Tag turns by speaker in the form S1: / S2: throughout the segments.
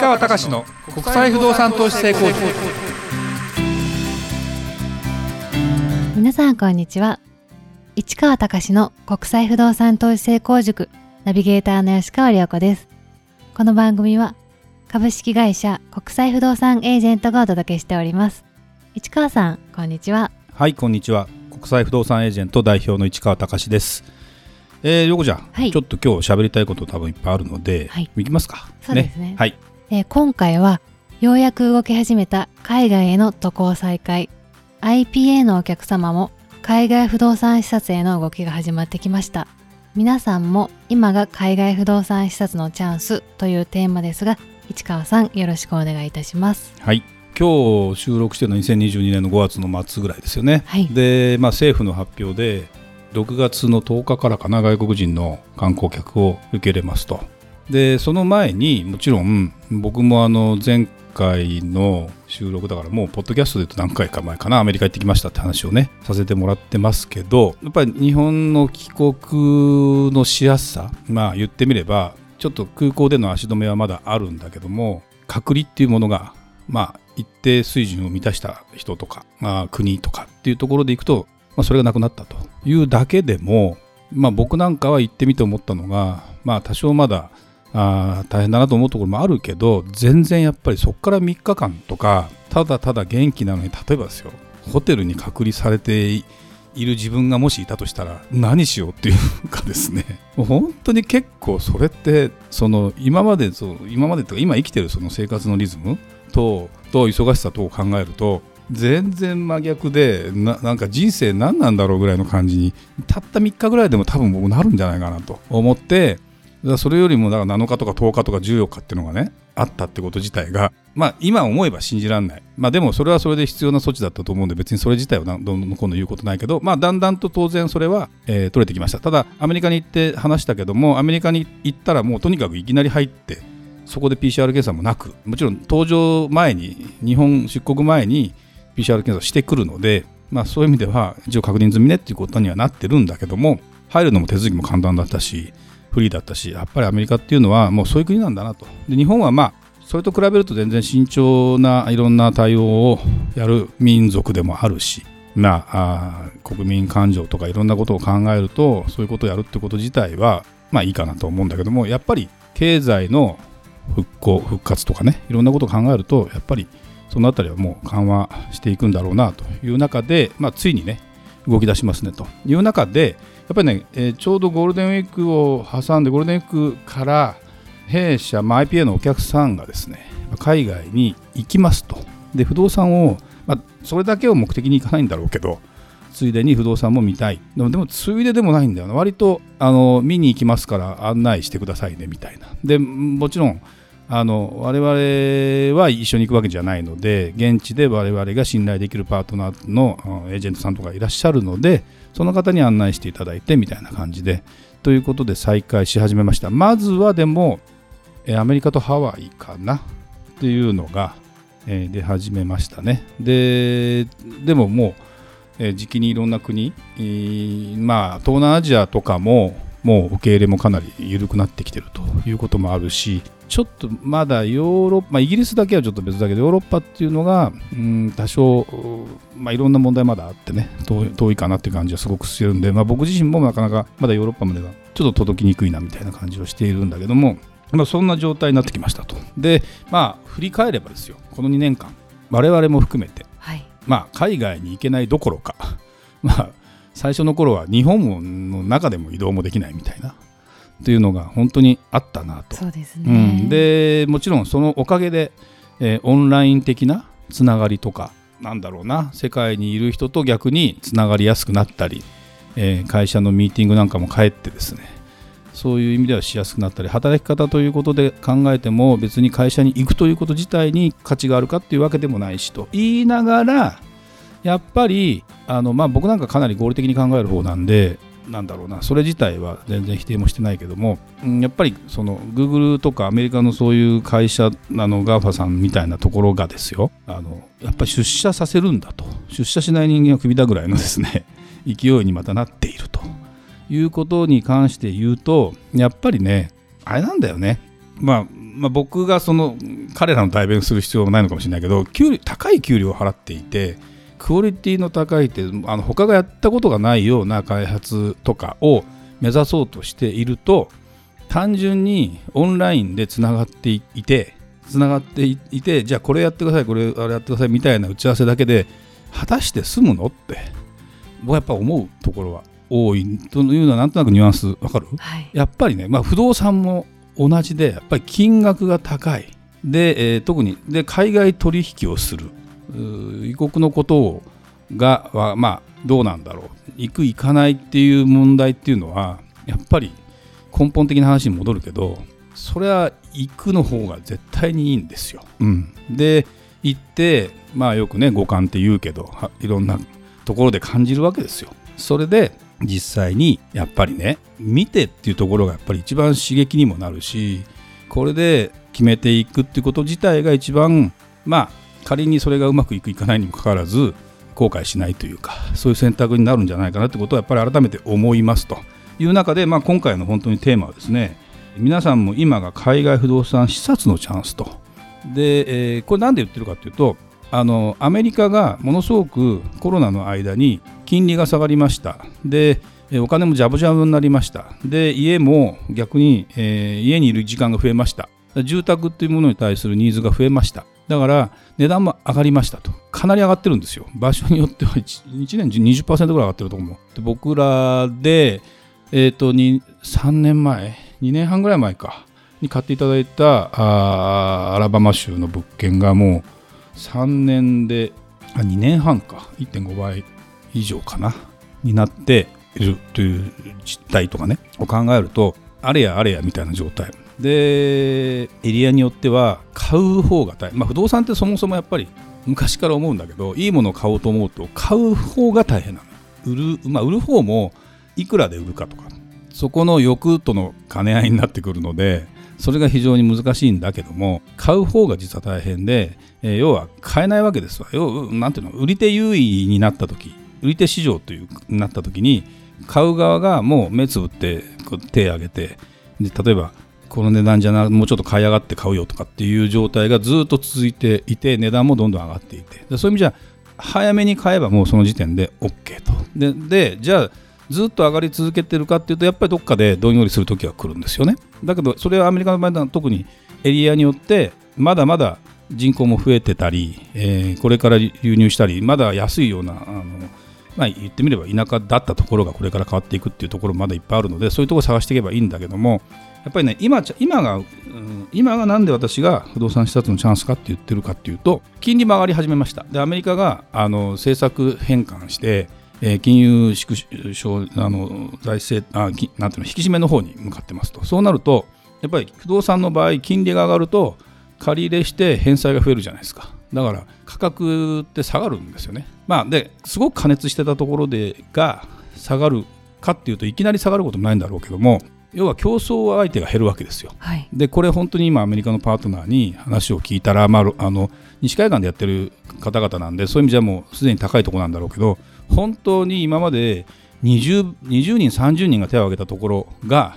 S1: 川隆の国際不動産投資成功塾。
S2: 皆さんこんにちは。市川隆の国際不動産投資成功塾。ナビゲーターの吉川良子です。この番組は株式会社国際不動産エージェントがお届けしております。市川さんこんにちは。
S1: はいこんにちは。国際不動産エージェント代表の市川隆です。えー、横ちゃん、はい、ちょっと今日喋りたいこと多分いっぱいあるので、はい、行きますか。
S2: そうですね。
S1: ね。はい。
S2: えー、今回はようやく動き始めた海外への渡航再開。IPA のお客様も海外不動産視察への動きが始まってきました。皆さんも今が海外不動産視察のチャンスというテーマですが市川さんよろしくお願いいたします。
S1: はい。今日収録してるのは2022年の5月の末ぐらいですよね、はい、で、まあ、政府の発表で6月の10日からかな外国人の観光客を受け入れますとでその前にもちろん僕もあの前回の収録だからもうポッドキャストで言うと何回か前かなアメリカ行ってきましたって話をねさせてもらってますけどやっぱり日本の帰国のしやすさまあ言ってみればちょっと空港での足止めはまだあるんだけども隔離っていうものがまあ一定水準を満たした人とか、まあ、国とかっていうところでいくと、まあ、それがなくなったというだけでも、まあ、僕なんかは行ってみて思ったのが、まあ、多少まだあ大変だなと思うところもあるけど全然やっぱりそこから3日間とかただただ元気なのに例えばですよホテルに隔離されている自分がもしいたとしたら何しようっていうかですね。本当に結構それってその今までそう今までとか今生きてるその生活のリズムとと忙しさとを考えると全然真逆でななんか人生何なんだろうぐらいの感じにたった3日ぐらいでも多分僕なるんじゃないかなと思ってそれよりもだから7日とか10日とか14日っていうのがねあったってこと自体がまあ今思えば信じられない。まあでもそれはそれで必要な措置だったと思うんで別にそれ自体はどんどん今度言うことないけどまあだんだんと当然それは、えー、取れてきました。ただアメリカに行って話したけどもアメリカに行ったらもうとにかくいきなり入ってそこで PCR 検査もなくもちろん搭乗前に日本出国前に PCR 検査してくるのでまあそういう意味では一応確認済みねっていうことにはなってるんだけども入るのも手続きも簡単だったしフリーだったしやっぱりアメリカっていうのはもうそういう国なんだなと。で日本はまあそれと比べると全然慎重ないろんな対応をやる民族でもあるしまあ国民感情とかいろんなことを考えるとそういうことをやるってこと自体はまあいいかなと思うんだけどもやっぱり経済の復興復活とかねいろんなことを考えるとやっぱりそのあたりはもう緩和していくんだろうなという中で、まあ、ついにね動き出しますねという中でっぱりね、えー、ちょうどゴールデンウィークを挟んでゴールデンウィークから弊社、まあ、IPA のお客さんがですね海外に行きますと。で不動産を、まあ、それだけを目的に行かないんだろうけどついでに不動産も見たい。でもでもついででもないんだよな。割とあの見に行きますから案内してくださいねみたいな。でもちろんあの我々は一緒に行くわけじゃないので現地で我々が信頼できるパートナーのエージェントさんとかいらっしゃるのでその方に案内していただいてみたいな感じでということで再開し始めました。まずはでもアメリカとハワイかな？っていうのが出始めましたね。ででももう時期にいろんな国まあ東南アジアとかももう受け入れもかなり緩くなってきてるということもあるしちょっとまだヨーロッパ、まあ、イギリスだけはちょっと別だけどヨーロッパっていうのが、うん、多少、まあ、いろんな問題まだあってね遠いかなっていう感じはすごくしてるんで、まあ、僕自身もなかなかまだヨーロッパまではちょっと届きにくいなみたいな感じをしているんだけども、まあ、そんな状態になってきましたと。でまあ振り返ればですよ。この2年間我々も含めて、はい、まあ海外に行けないどころかまあ最初の頃は日本の中でも移動もできないみたいなっていうのが本当にあったなと。
S2: そうですね、
S1: うん、でもちろんそのおかげで、えー、オンライン的なつながりとかなんだろうな世界にいる人と逆につながりやすくなったり、えー、会社のミーティングなんかも帰ってですねそういう意味ではしやすくなったり働き方ということで考えても別に会社に行くということ自体に価値があるかっていうわけでもないしと言いながらやっぱりあの、まあ、僕なんかかなり合理的に考える方なんでなんだろうな。それ自体は全然否定もしてないけども、やっぱりその Google とかアメリカのそういう会社あの GAFA さんみたいなところがですよ。あのやっぱり出社させるんだと。出社しない人間はクビだぐらいのですね 勢いにまたなっていると。いうことに関して言うとやっぱりねあれなんだよね。まあまあ、僕がその彼らの代弁する必要もないのかもしれないけど給料高い給料を払っていてクオリティの高いってあの他がやったことがないような開発とかを目指そうとしていると単純にオンラインでつながっていてつながっていてじゃあこれやってくださいこれあれやってくださいみたいな打ち合わせだけで果たして済むのって僕はやっぱ思うところは多いというのはなんとなくニュアンスわかる、はい、やっぱりね、まあ、不動産も同じでやっぱり金額が高い。で、えー、特にで海外取引をする異国のことがはまあどうなんだろう行く行かないっていう問題っていうのはやっぱり根本的な話に戻るけどそれは行くの方が絶対にいいんですよ。うん、で行ってまあよくね五感って言うけどいろんなところで感じるわけですよ。それで実際にやっぱりね見てっていうところがやっぱり一番刺激にもなるしこれで決めていくっていうこと自体が一番まあ仮にそれがうまくいくいかないにもかかわらず後悔しないというかそういう選択になるんじゃないかなってことをやっぱり改めて思いますと。いう中で、まあ、今回の本当にテーマはですね皆さんも今が海外不動産視察のチャンスと。で、えー、これ何で言ってるかというとあのアメリカがものすごくコロナの間に金利が下がりました。でお金もジャブジャブになりました。で家も逆に、えー、家にいる時間が増えました。住宅っていうものに対するニーズが増えました。だから値段も上がりましたと。かなり上がってるんですよ。場所によっては 1, 1年20%ぐらい上がってると思う。で僕らで、えー、と3年前2年半ぐらい前か。に買っていただいたあアラバマ州の物件がもう3年であ2年半か。1.5倍以上かな。になっているという実態とかね。を考えるとあれやあれやみたいな状態。でエリアによっては買う方が大変、まあ、不動産ってそもそもやっぱり昔から思うんだけどいいものを買おうと思うと買う方が大変なの。売る,、まあ、売る方もいくらで売るかとか。そこの欲との兼ね合いになってくるのでそれが非常に難しいんだけども買う方が実は大変で、えー、要は買えないわけですわ。要なんていうの？売り手優位になった時売り手市場というなった時に買う側がもう目つぶって手を挙げてで例えばこの値段じゃなもうちょっと買い上がって買うよとかっていう状態がずっと続いていて値段もどんどん上がっていて。そういう意味じゃ早めに買えばもうその時点で OK と。ででじゃあずっと上がり続けてるかっていうとやっぱりどっかでどんよりする時は来るんですよね。だけどそれはアメリカの場合は特にエリアによってまだまだ人口も増えてたり、えー、これから輸入したりまだ安いようなあのまあ、言ってみれば田舎だったところがこれから変わっていくっていうところまだいっぱいあるのでそういうところ探していけばいいんだけどもやっぱりね今今が、うん、今がなんで私が不動産視察のチャンスかって言ってるかっていうと金利も上がり始めました。でアメリカがあの政策変換してえー、金融縮小あの財政あなんていうの引き締めの方に向かってますと。そうなるとやっぱり不動産の場合金利が上がると借り入れして返済が増えるじゃないですか。だから価格って下がるんですよね。まあですごく過熱してたところでが下がるかっていうといきなり下がることもないんだろうけども要は競争相手が減るわけですよ。はい、でこれ本当に今アメリカのパートナーに話を聞いたら、まあ、あの西海岸でやってる方々なんでそういう意味じゃもうすでに高いところなんだろうけど本当に今まで 20, 20人30人が手を挙げたところが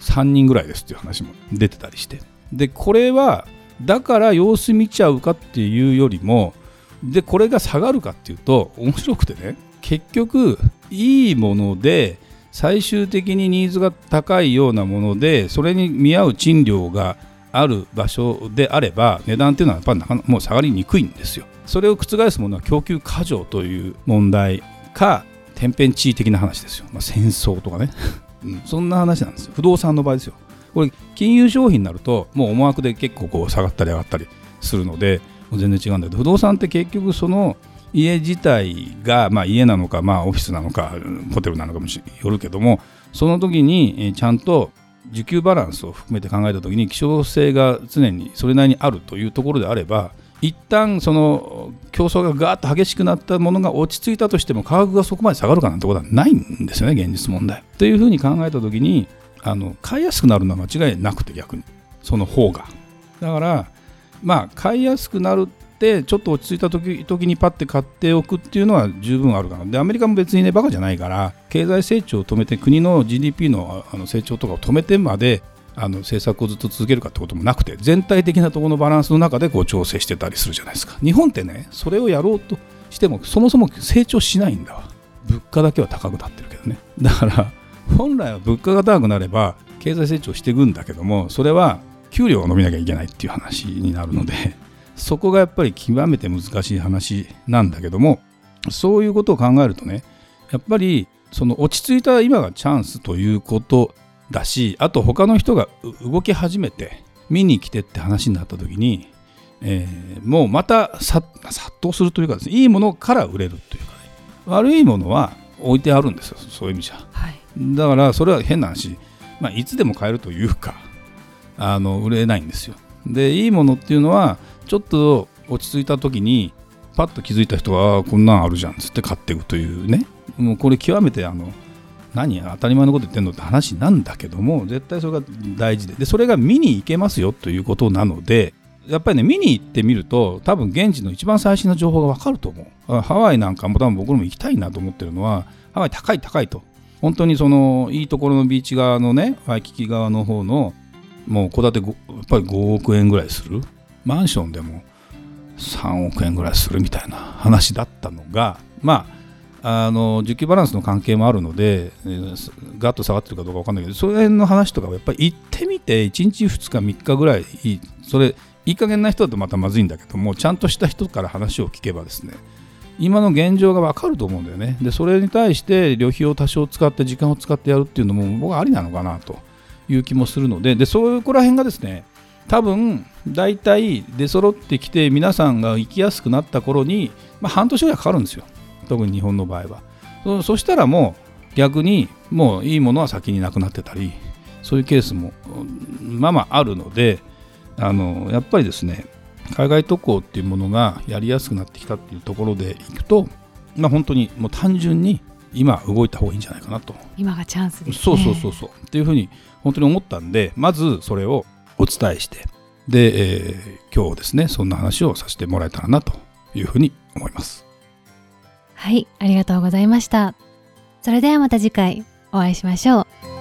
S1: 3人ぐらいですっていう話も出てたりしてでこれはだから様子見ちゃうかっていうよりもでこれが下がるかっていうと面白くてね結局いいもので最終的にニーズが高いようなものでそれに見合う賃料がある場所であれば値段っていうのはやっぱりなかなかもう下がりにくいんですよ。それを覆すものは供給過剰という問題か天変地異的な話ですよ。まあ、戦争とかね、うん、そんな話なんですよ。不動産の場合ですよ。これ金融商品になるともう思惑で結構こう下がったり上がったりするので全然違うんだけど不動産って結局その家自体が、まあ、家なのか、まあ、オフィスなのかホテルなのかもよるけどもその時にちゃんと需給バランスを含めて考えた時に希少性が常にそれなりにあるというところであれば一旦その競争がガーッと激しくなったものが落ち着いたとしても価格がそこまで下がるかなんてことはないんですよね現実問題。というふうに考えた時にあの買いやすくなるのは間違いなくて逆にその方が。だからまあ買いやすくなるってちょっと落ち着いた時時にパッて買っておくっていうのは十分あるかな。でアメリカも別にねバカじゃないから経済成長を止めて国の GDP のあの成長とかを止めてまであの政策をずっと続けるかってこともなくて全体的なところのバランスの中でこう調整してたりするじゃないですか。日本ってねそれをやろうとしてもそもそも成長しないんだわ。物価だけは高くなってるけどね。だから本来は物価が高くなれば経済成長していくんだけどもそれは給料が伸びなきゃいけないっていう話になるので。そこがやっぱり極めて難しい話なんだけどもそういうことを考えるとねやっぱりその落ち着いた今がチャンスということだしあと他の人が動き始めて見に来てって話になった時に、えー、もうまた殺到するというかです、ね、いいものから売れるというかね悪いものは置いてあるんですよそういう意味じゃ、はい、だからそれは変な話、まあ、いつでも買えるというかあの売れないんですよ。でいいものっていうのはちょっと落ち着いた時にパッと気づいた人はこんなんあるじゃんっつって買っていくというね。もうこれ極めてあの何当たり前のこと言ってんのって話なんだけども絶対それが大事で。でそれが見に行けますよということなのでやっぱりね見に行ってみると多分現地の一番最新の情報が分かると思う。ハワイなんかも多分僕も行きたいなと思ってるのはハワイ高い高いと。本当にそのいいところのビーチ側のねワイキキ側の方のもう戸建てやっぱり5億円ぐらいする。マンションでも3億円ぐらいするみたいな話だったのがまああの需給バランスの関係もあるので、ガッと下がってるかどうか分かんないけど、その辺の話とかはやっぱり行ってみて、1日、2日、3日ぐらい、それ、いい加減な人だとまたまずいんだけども、ちゃんとした人から話を聞けばですね、今の現状が分かると思うんだよね。で、それに対して旅費を多少使って、時間を使ってやるっていうのも、僕はありなのかなという気もするので、で、そこら辺がですね、多分大体出揃ってきて皆さんが行きやすくなった頃に、まあ、半年ぐらいかかるんですよ。特に日本の場合は。そそしたらもう逆にもういいものは先になくなってたりそういうケースもまあまああるのであのやっぱりですね海外渡航っていうものがやりやすくなってきたっていうところでいくと、まあ、本当にもう単純に今動いた方がいいんじゃないかなと。
S2: 今がチャンスです、ね、
S1: そうそうそうそう。っていうふうに本当に思ったんでまずそれをお伝えしてで、えー、今日ですねそんな話をさせてもらえたらなというふうに思います
S2: はい、ありがとうございました。それではまた次回お会いしましょう。